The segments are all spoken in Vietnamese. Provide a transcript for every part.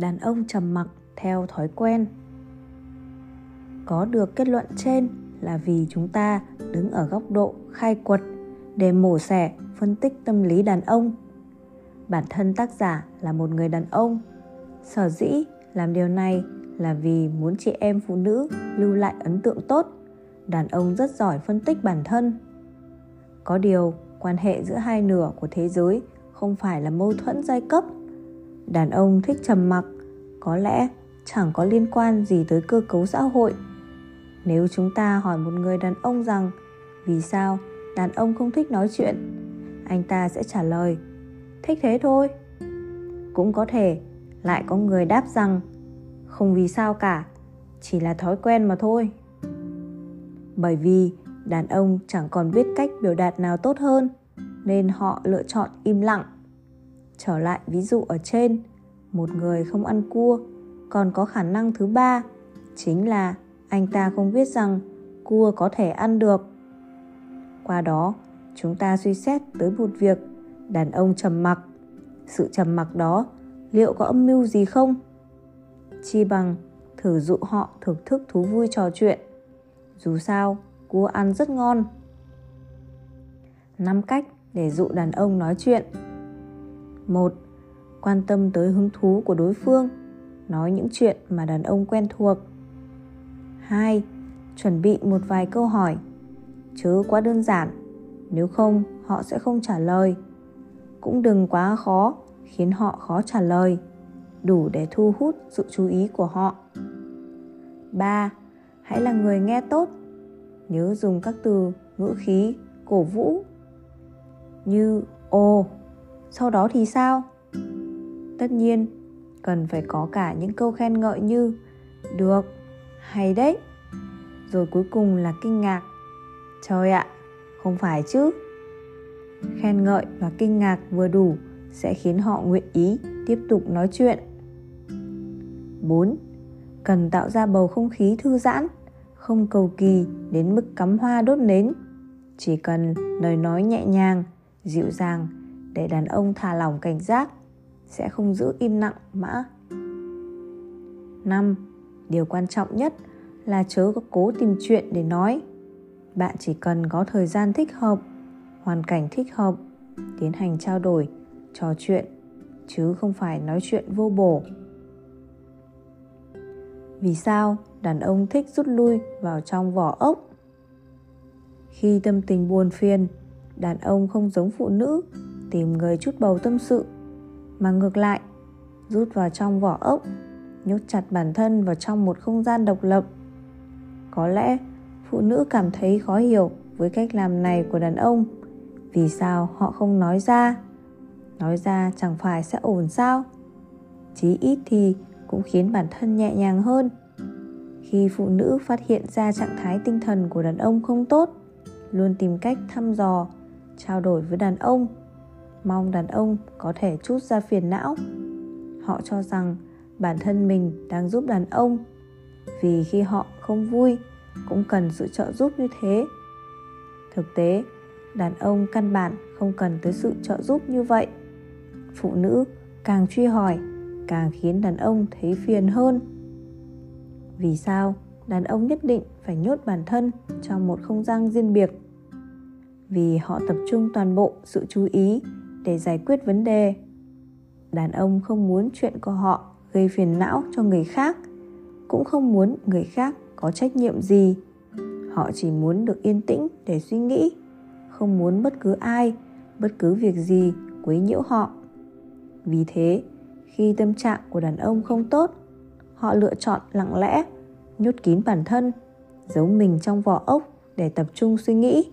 đàn ông trầm mặc theo thói quen. Có được kết luận trên là vì chúng ta đứng ở góc độ khai quật để mổ xẻ, phân tích tâm lý đàn ông. Bản thân tác giả là một người đàn ông, sở dĩ làm điều này là vì muốn chị em phụ nữ lưu lại ấn tượng tốt, đàn ông rất giỏi phân tích bản thân. Có điều, quan hệ giữa hai nửa của thế giới không phải là mâu thuẫn giai cấp. Đàn ông thích trầm mặc có lẽ chẳng có liên quan gì tới cơ cấu xã hội. Nếu chúng ta hỏi một người đàn ông rằng, vì sao đàn ông không thích nói chuyện? anh ta sẽ trả lời, thích thế thôi. Cũng có thể lại có người đáp rằng, không vì sao cả, chỉ là thói quen mà thôi. Bởi vì đàn ông chẳng còn biết cách biểu đạt nào tốt hơn, nên họ lựa chọn im lặng. Trở lại ví dụ ở trên một người không ăn cua. Còn có khả năng thứ ba, chính là anh ta không biết rằng cua có thể ăn được. Qua đó, chúng ta suy xét tới một việc, đàn ông trầm mặc. Sự trầm mặc đó liệu có âm mưu gì không? Chi bằng thử dụ họ thưởng thức thú vui trò chuyện. Dù sao, cua ăn rất ngon. Năm cách để dụ đàn ông nói chuyện. Một quan tâm tới hứng thú của đối phương, nói những chuyện mà đàn ông quen thuộc 2. Chuẩn bị một vài câu hỏi chứ quá đơn giản, Nếu không, họ sẽ không trả lời Cũng đừng quá khó, Khiến họ khó trả lời, Đủ để thu hút sự chú ý của họ 3. Hãy là người nghe tốt Nhớ dùng các từ ngữ khí, cổ vũ Như, ồ, Sau đó thì sao? Tất nhiên cần phải có cả những câu khen ngợi như được hay đấy rồi cuối cùng là kinh ngạc trời ạ không phải chứ khen ngợi và kinh ngạc vừa đủ sẽ khiến họ nguyện ý tiếp tục nói chuyện 4. Cần tạo ra bầu không khí thư giãn, không cầu kỳ đến mức cắm hoa đốt nến. Chỉ cần lời nói nhẹ nhàng, dịu dàng để đàn ông thả lỏng cảnh giác, sẽ không giữ im lặng mã. 5 điều quan trọng nhất là chớ có cố tìm chuyện để nói. Bạn chỉ cần có thời gian thích hợp, hoàn cảnh thích hợp, tiến hành trao đổi, trò chuyện, chứ không phải nói chuyện vô bổ. Vì sao đàn ông thích rút lui vào trong vỏ ốc? Khi tâm tình buồn phiền, đàn ông không giống phụ nữ tìm người chút bầu tâm sự mà ngược lại, rút vào trong vỏ ốc, nhốt chặt bản thân vào trong một không gian độc lập. Có lẽ phụ nữ cảm thấy khó hiểu với cách làm này của đàn ông. Vì sao họ không nói ra? Nói ra chẳng phải sẽ ổn sao? Chí ít thì cũng khiến bản thân nhẹ nhàng hơn. Khi phụ nữ phát hiện ra trạng thái tinh thần của đàn ông không tốt, luôn tìm cách thăm dò, trao đổi với đàn ông mong đàn ông có thể chút ra phiền não. Họ cho rằng bản thân mình đang giúp đàn ông, vì khi họ không vui, cũng cần sự trợ giúp như thế. Thực tế, đàn ông căn bản không cần tới sự trợ giúp như vậy. Phụ nữ càng truy hỏi, càng khiến đàn ông thấy phiền hơn. Vì sao đàn ông nhất định phải nhốt bản thân trong một không gian riêng biệt? Vì họ tập trung toàn bộ sự chú ý để giải quyết vấn đề. Đàn ông không muốn chuyện của họ gây phiền não cho người khác, cũng không muốn người khác có trách nhiệm gì. Họ chỉ muốn được yên tĩnh để suy nghĩ, không muốn bất cứ ai, bất cứ việc gì quấy nhiễu họ. Vì thế, khi tâm trạng của đàn ông không tốt, họ lựa chọn lặng lẽ nhốt kín bản thân, giấu mình trong vỏ ốc để tập trung suy nghĩ.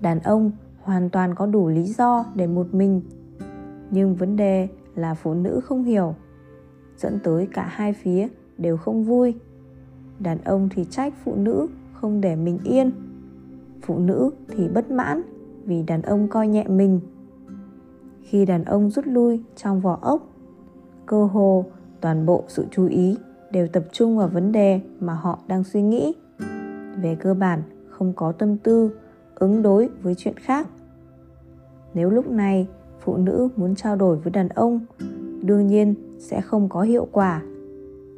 Đàn ông hoàn toàn có đủ lý do để một mình. Nhưng vấn đề là phụ nữ không hiểu, dẫn tới cả hai phía đều không vui. Đàn ông thì trách phụ nữ không để mình yên, phụ nữ thì bất mãn vì đàn ông coi nhẹ mình. Khi đàn ông rút lui trong vỏ ốc, cơ hồ toàn bộ sự chú ý đều tập trung vào vấn đề mà họ đang suy nghĩ. Về cơ bản, không có tâm tư ứng đối với chuyện khác nếu lúc này phụ nữ muốn trao đổi với đàn ông đương nhiên sẽ không có hiệu quả.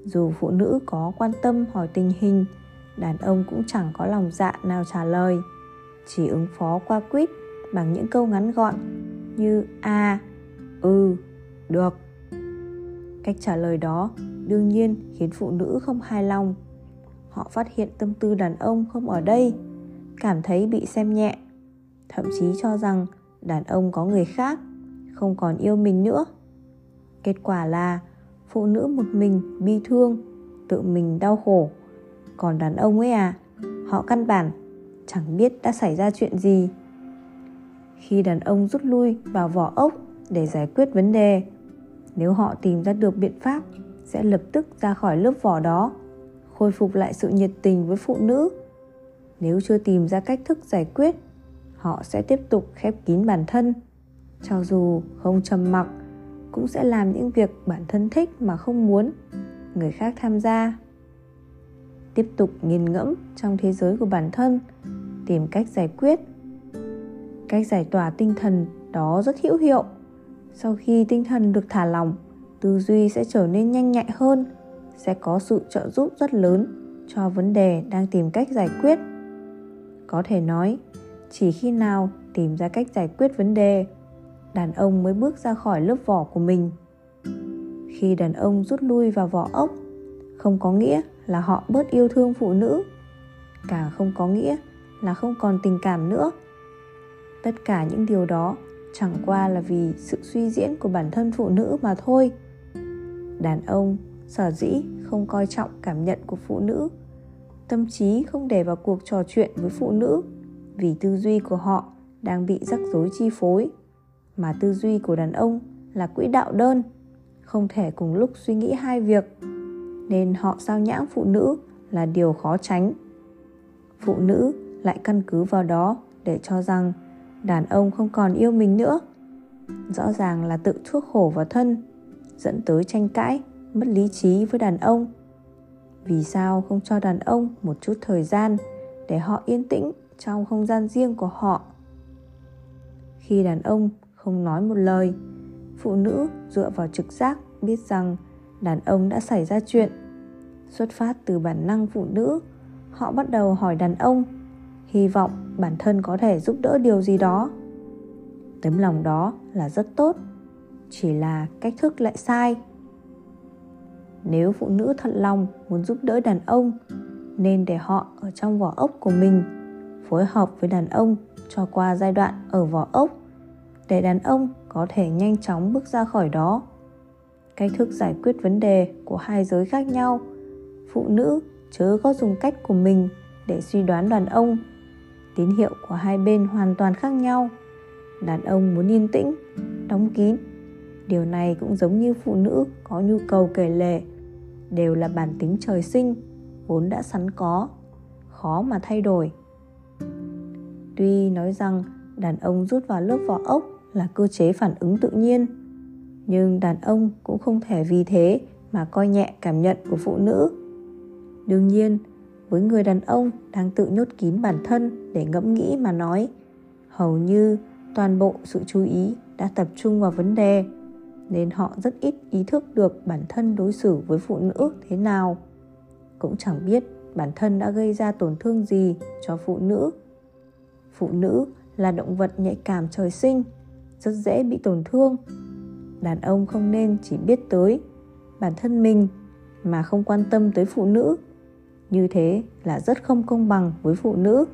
Dù phụ nữ có quan tâm hỏi tình hình đàn ông cũng chẳng có lòng dạ nào trả lời. Chỉ ứng phó qua quýt bằng những câu ngắn gọn như a à, ừ được. Cách trả lời đó đương nhiên khiến phụ nữ không hài lòng. Họ phát hiện tâm tư đàn ông không ở đây cảm thấy bị xem nhẹ thậm chí cho rằng đàn ông có người khác, không còn yêu mình nữa. Kết quả là, phụ nữ một mình bi thương, tự mình đau khổ. Còn đàn ông ấy à họ căn bản chẳng biết đã xảy ra chuyện gì. Khi đàn ông rút lui vào vỏ ốc để giải quyết vấn đề, nếu họ tìm ra được biện pháp, sẽ lập tức ra khỏi lớp vỏ đó, khôi phục lại sự nhiệt tình với phụ nữ. Nếu chưa tìm ra cách thức giải quyết họ sẽ tiếp tục khép kín bản thân. Cho dù không trầm mặc, cũng sẽ làm những việc bản thân thích mà không muốn. Người khác tham gia. Tiếp tục nghiền ngẫm trong thế giới của bản thân, tìm cách giải quyết. Cách giải tỏa tinh thần đó rất hữu hiệu. Sau khi tinh thần được thả lỏng, tư duy sẽ trở nên nhanh nhạy hơn, sẽ có sự trợ giúp rất lớn cho vấn đề đang tìm cách giải quyết. Có thể nói chỉ khi nào tìm ra cách giải quyết vấn đề, đàn ông mới bước ra khỏi lớp vỏ của mình. Khi đàn ông rút lui vào vỏ ốc, không có nghĩa là họ bớt yêu thương phụ nữ càng không có nghĩa là không còn tình cảm nữa. Tất cả những điều đó chẳng qua là vì sự suy diễn của bản thân phụ nữ mà thôi. Đàn ông sở dĩ không coi trọng cảm nhận của phụ nữ, tâm trí không để vào cuộc trò chuyện với phụ nữ vì tư duy của họ đang bị rắc rối chi phối, mà tư duy của đàn ông là quỹ đạo đơn, không thể cùng lúc suy nghĩ hai việc, nên họ sao nhãng phụ nữ là điều khó tránh. Phụ nữ lại căn cứ vào đó để cho rằng đàn ông không còn yêu mình nữa. Rõ ràng là tự chuốc khổ vào thân, dẫn tới tranh cãi, mất lý trí với đàn ông. Vì sao không cho đàn ông một chút thời gian để họ yên tĩnh? Trong không gian riêng của họ. Khi đàn ông không nói một lời, phụ nữ dựa vào trực giác biết rằng đàn ông đã xảy ra chuyện. Xuất phát từ bản năng phụ nữ, họ bắt đầu hỏi đàn ông, hy vọng bản thân có thể giúp đỡ điều gì đó. Tấm lòng đó là rất tốt, chỉ là cách thức lại sai. Nếu phụ nữ thật lòng muốn giúp đỡ đàn ông, nên để họ ở trong vỏ ốc của mình phối hợp với đàn ông cho qua giai đoạn ở vỏ ốc, để đàn ông có thể nhanh chóng bước ra khỏi đó. Cách thức giải quyết vấn đề của hai giới khác nhau, phụ nữ chớ có dùng cách của mình để suy đoán đàn ông. Tín hiệu của hai bên hoàn toàn khác nhau. Đàn ông muốn yên tĩnh, đóng kín. Điều này cũng giống như phụ nữ có nhu cầu kể lể, đều là bản tính trời sinh, vốn đã sẵn có, khó mà thay đổi tuy nói rằng đàn ông rút vào lớp vỏ ốc là cơ chế phản ứng tự nhiên, nhưng đàn ông cũng không thể vì thế mà coi nhẹ cảm nhận của phụ nữ. Đương nhiên, với người đàn ông đang tự nhốt kín bản thân để ngẫm nghĩ mà nói, hầu như toàn bộ sự chú ý đã tập trung vào vấn đề nên họ rất ít ý thức được bản thân đối xử với phụ nữ thế nào. Cũng chẳng biết bản thân đã gây ra tổn thương gì cho phụ nữ phụ nữ là động vật nhạy cảm trời sinh, rất dễ bị tổn thương. Đàn ông không nên chỉ biết tới bản thân mình mà không quan tâm tới phụ nữ. Như thế là rất không công bằng với phụ nữ.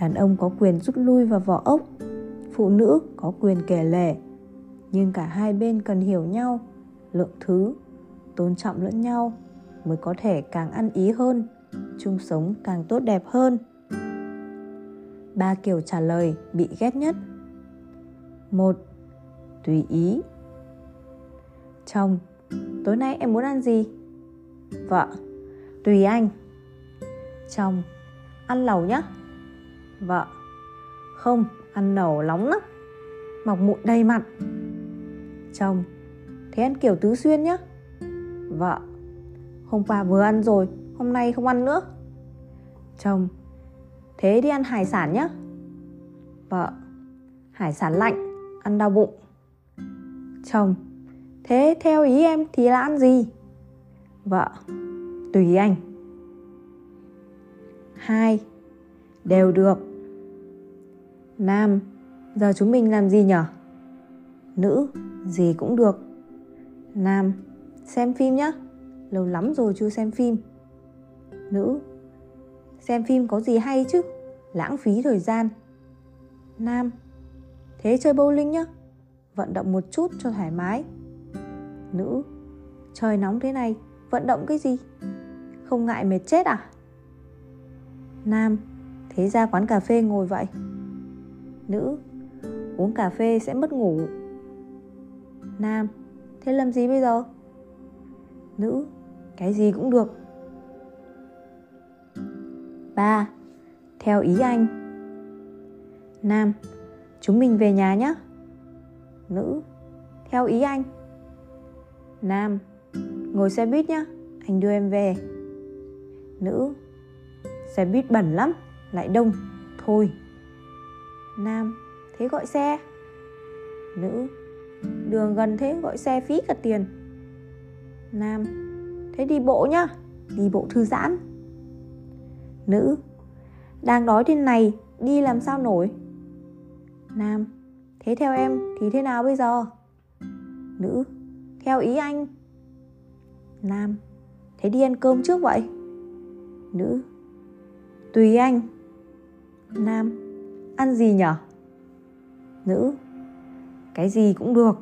Đàn ông có quyền rút lui vào vỏ ốc, phụ nữ có quyền kể lể. Nhưng cả hai bên cần hiểu nhau, lượng thứ, tôn trọng lẫn nhau mới có thể càng ăn ý hơn, chung sống càng tốt đẹp hơn ba kiểu trả lời bị ghét nhất. Một, tùy ý. Chồng, tối nay em muốn ăn gì? Vợ, tùy anh. Chồng, ăn lẩu nhá. Vợ, không, ăn lẩu nóng lắm, mọc mụn đầy mặt. Chồng, thế ăn kiểu tứ xuyên nhá. Vợ, hôm qua vừa ăn rồi, hôm nay không ăn nữa. Chồng thế đi ăn hải sản nhá. Vợ, hải sản lạnh, ăn đau bụng. Chồng, Thế theo ý em thì là ăn gì? Vợ, Tùy anh. Hai, Đều được. Nam, Giờ chúng mình làm gì nhở? Nữ, Gì cũng được. Nam, Xem phim nhá. Lâu lắm rồi chưa xem phim. Nữ Xem phim có gì hay chứ? Lãng phí thời gian. Nam, Thế chơi bowling nhá. Vận động một chút cho thoải mái. Nữ, Trời nóng thế này, Vận động cái gì? Không ngại mệt chết à? Nam, Thế ra quán cà phê ngồi vậy. Nữ, Uống cà phê sẽ mất ngủ. Nam, Thế làm gì bây giờ? Nữ, Cái gì cũng được ba. Theo ý anh. Nam, Chúng mình về nhà nhé Nữ, Theo ý anh. Nam, Ngồi xe buýt nhá. Anh đưa em về. Nữ, Xe buýt bẩn lắm, Lại đông. Thôi. Nam, Thế gọi xe. Nữ, Đường gần thế gọi xe phí cả tiền. Nam, Thế đi bộ nhá. Đi bộ thư giãn. Nữ. Đang đói thế này, Đi làm sao nổi? Nam, Thế theo em thì thế nào bây giờ? Nữ, Theo ý anh. Nam, Thế đi ăn cơm trước vậy? Nữ, Tùy anh. Nam, Ăn gì nhở? Nữ, Cái gì cũng được.